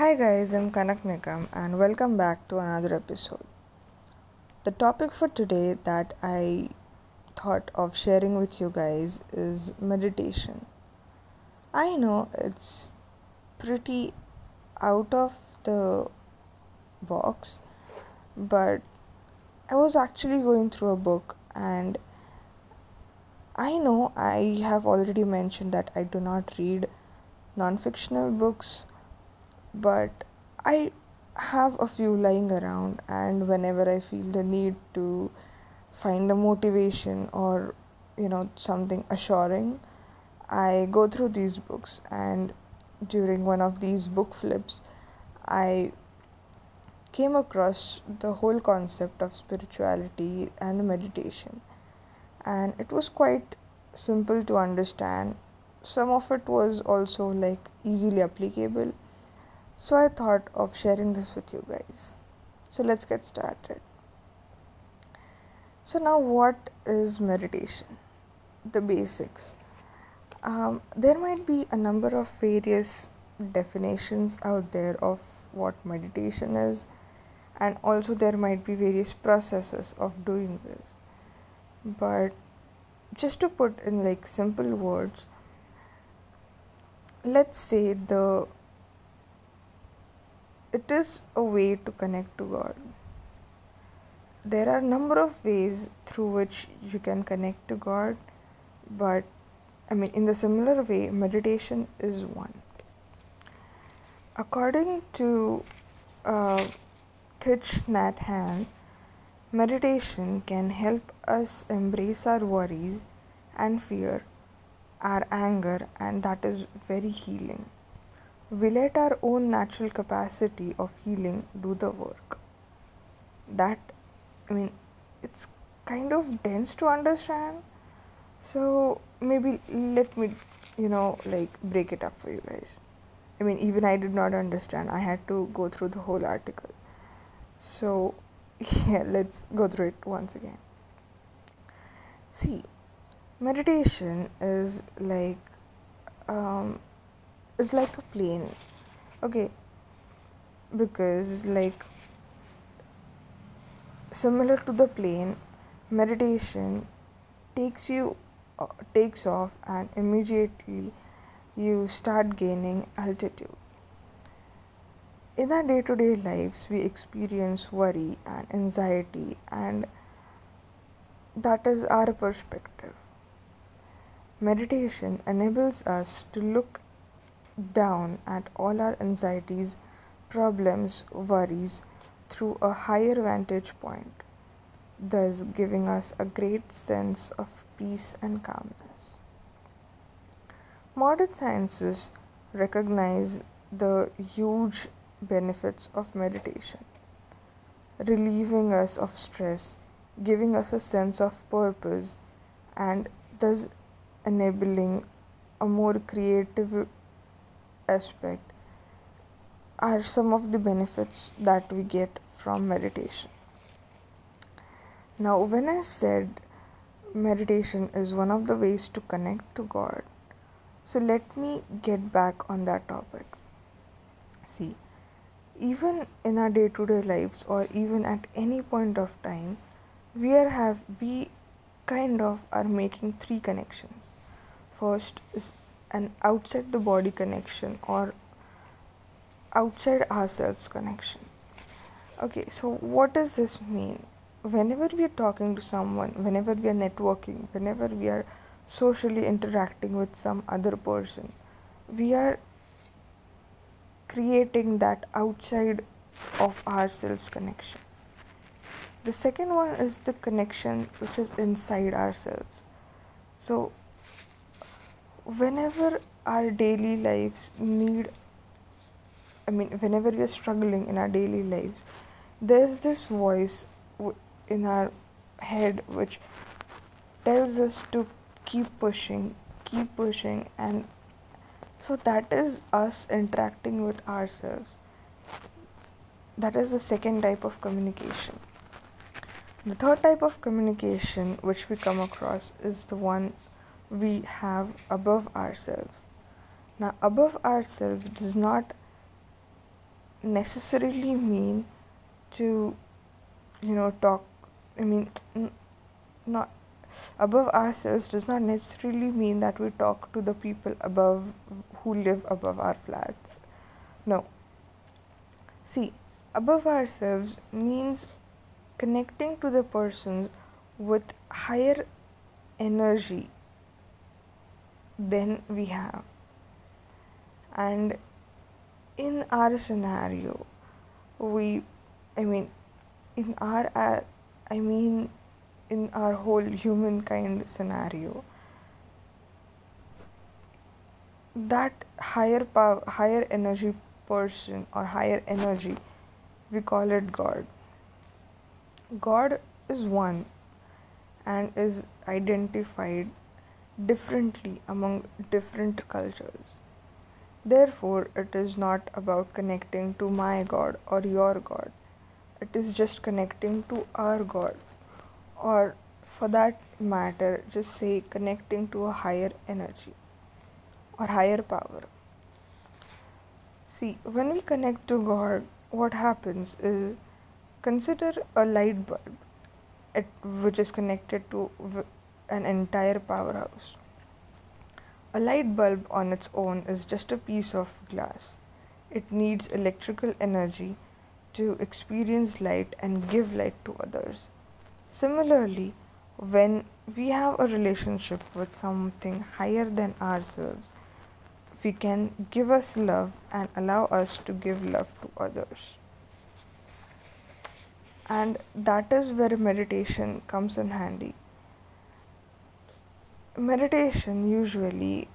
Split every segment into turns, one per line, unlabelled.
Hi guys, I'm Kanak Nikam and welcome back to another episode. The topic for today that I thought of sharing with you guys is meditation. I know it's pretty out of the box, but I was actually going through a book and I know I have already mentioned that I do not read non fictional books but I have a few lying around, and whenever I feel the need to find a motivation or you know something assuring, I go through these books. And during one of these book flips, I came across the whole concept of spirituality and meditation, and it was quite simple to understand. Some of it was also like easily applicable so I thought of sharing this with you guys. So let's get started. So, now what is meditation? The basics. Um, there might be a number of various definitions out there of what meditation is, and also there might be various processes of doing this. But just to put in like simple words, let's say the it is a way to connect to God. There are number of ways through which you can connect to God, but I mean, in the similar way, meditation is one. According to uh, Thich Nhat Hanh, meditation can help us embrace our worries and fear, our anger, and that is very healing we let our own natural capacity of healing do the work. That, I mean, it's kind of dense to understand. So maybe let me, you know, like break it up for you guys. I mean, even I did not understand. I had to go through the whole article. So, yeah, let's go through it once again. See, meditation is like um, is like a plane. Okay. Because like similar to the plane meditation takes you uh, takes off and immediately you start gaining altitude. In our day-to-day lives we experience worry and anxiety and that is our perspective. Meditation enables us to look down at all our anxieties, problems, worries through a higher vantage point, thus giving us a great sense of peace and calmness. Modern sciences recognize the huge benefits of meditation, relieving us of stress, giving us a sense of purpose, and thus enabling a more creative aspect are some of the benefits that we get from meditation. Now, when I said meditation is one of the ways to connect to God, so let me get back on that topic. See, even in our day to day lives or even at any point of time, we are have we kind of are making three connections. First is an outside the body connection or outside ourselves connection. Okay, so what does this mean? Whenever we are talking to someone, whenever we are networking, whenever we are socially interacting with some other person, we are creating that outside of ourselves connection. The second one is the connection which is inside ourselves. So, whenever our daily lives need i mean whenever we are struggling in our daily lives there's this voice in our head which tells us to keep pushing keep pushing and so that is us interacting with ourselves. That is the second type of communication. The third type of communication which we come across is the one we have above ourselves. Now, above ourselves does not necessarily mean to you know talk i mean not above ourselves does not necessarily mean that we talk to the people above who live above our flats no see above ourselves means connecting to the persons with higher energy than we have. And in our scenario we i mean in our uh, i mean in our whole humankind scenario that higher power higher energy person or higher energy we call it god. God is one and is identified differently among different cultures. Therefore it is not about connecting to my god or your god. It is just connecting to our god. Or for that matter just say connecting to a higher energy or higher power. See when we connect to god what happens is consider a light bulb. Which is connected to an entire powerhouse a light bulb on its own is just a piece of glass it needs electrical energy to experience light and give light to others Similarly, when we have a relationship with something higher than ourselves, we can give us love and allow us to give love to others. And that is where meditation comes in handy. Meditation usually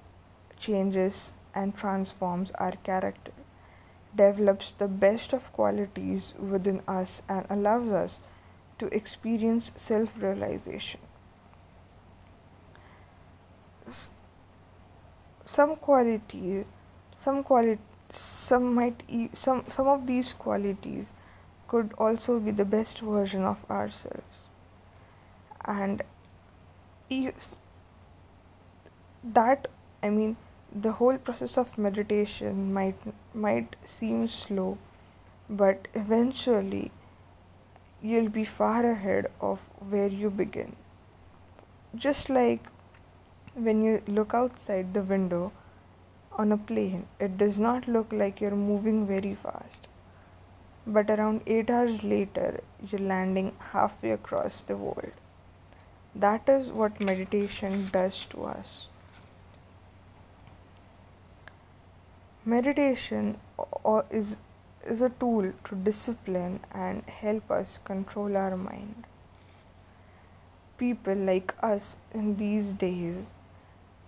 changes and transforms our character, develops the best of qualities within us, and allows us to experience self realization. Some qualities, some quality, some might, e- some some of these qualities could also be the best version of ourselves, and that I mean, the whole process of meditation might might seem slow, but eventually you'll be far ahead of where you begin. Just like when you look outside the window on a plane, it does not look like you're moving very fast. But around 8 hours later, you're landing halfway across the world. That is what meditation does to us. Meditation is is a tool to discipline and help us control our mind. People like us in these days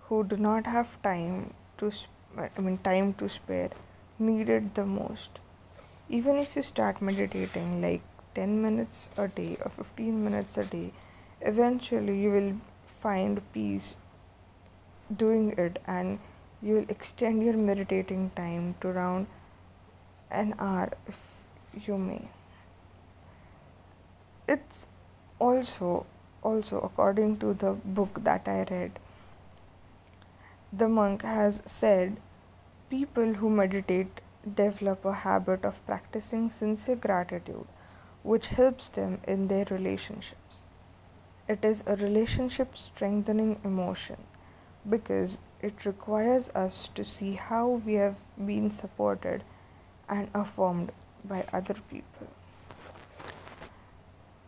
who do not have time to I mean time to spare needed the most. Even if you start meditating like 10 minutes a day or 15 minutes a day, eventually you will find peace doing it and you will extend your meditating time to around an hour if you may. It's also also according to the book that i read the monk has said people who meditate develop a habit of practicing sincere gratitude which helps them in their relationships. It is a relationship strengthening emotion because it requires us to see how we have been supported and affirmed by other people.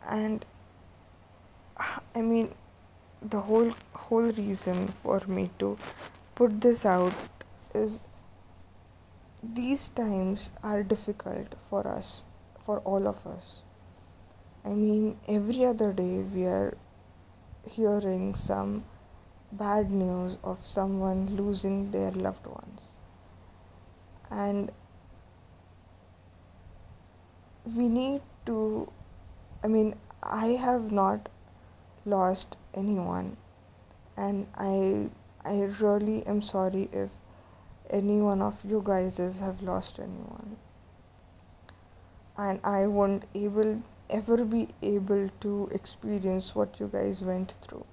And I mean, the whole whole reason for me to put this out is these times are difficult for us, for all of us. I mean, every other day we are hearing some bad news of someone losing their loved ones. And we need to i mean i have not lost anyone. And i i really am sorry if any one of you guys have lost anyone. And i won't able ever be able to experience what you guys went through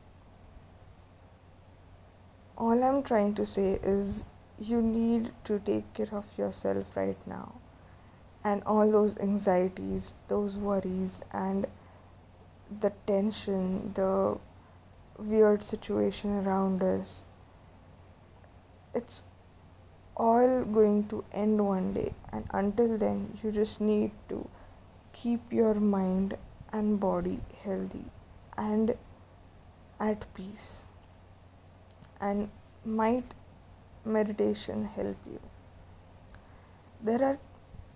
all i'm trying to say is you need to take care of yourself right now and all those anxieties, those worries, and the tension, the weird situation around us, it's all going to end one day. And until then, you just need to keep your mind and body healthy and at peace. And might meditation help you? There are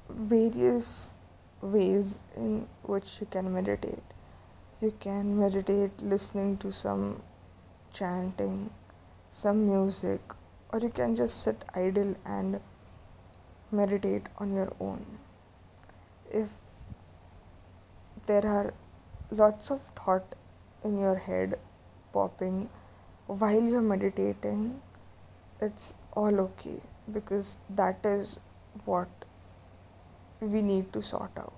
various ways in which you can meditate. You can meditate listening to some chanting, some music, or you can just sit idle and meditate on your own. If there are lots of thought in your head popping while you're meditating, it's all okay because that is what we need to sort out.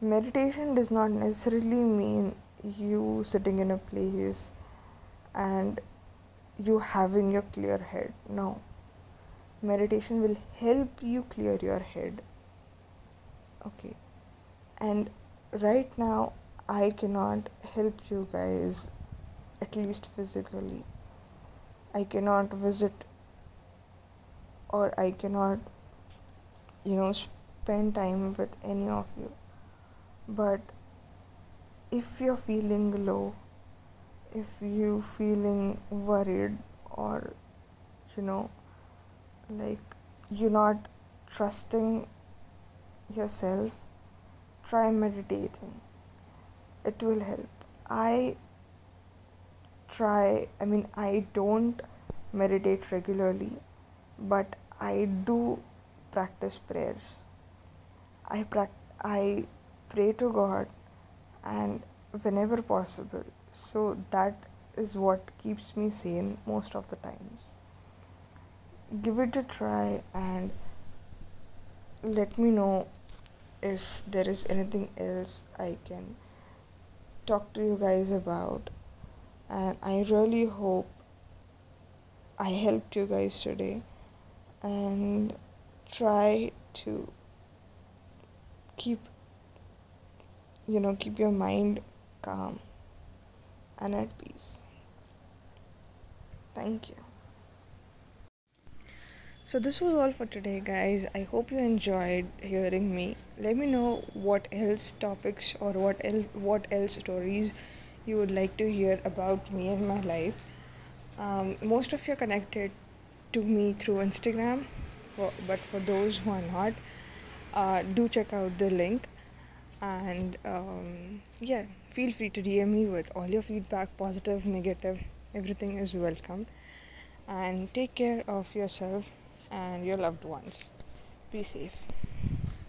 Meditation does not necessarily mean you sitting in a place and you having your clear head. No. Meditation will help you clear your head. Okay. And right now, I cannot help you guys, at least physically. I cannot visit or I cannot you know spend time with any of you but if you're feeling low if you feeling worried or you know like you're not trusting yourself try meditating it will help i try i mean i don't meditate regularly but i do practice prayers. I pract- I pray to God and whenever possible. So that is what keeps me sane most of the times. Give it a try and let me know if there is anything else I can talk to you guys about. And I really hope I helped you guys today. And try to keep you know keep your mind calm and at peace thank you so this was all for today guys i hope you enjoyed hearing me let me know what else topics or what else what else stories you would like to hear about me and my life. Um, most of you are connected to me through instagram for but for those who are not uh, do check out the link. And um, yeah feel free to dm me with all your feedback positive negative everything is welcome. And take care of yourself and your loved ones. Be safe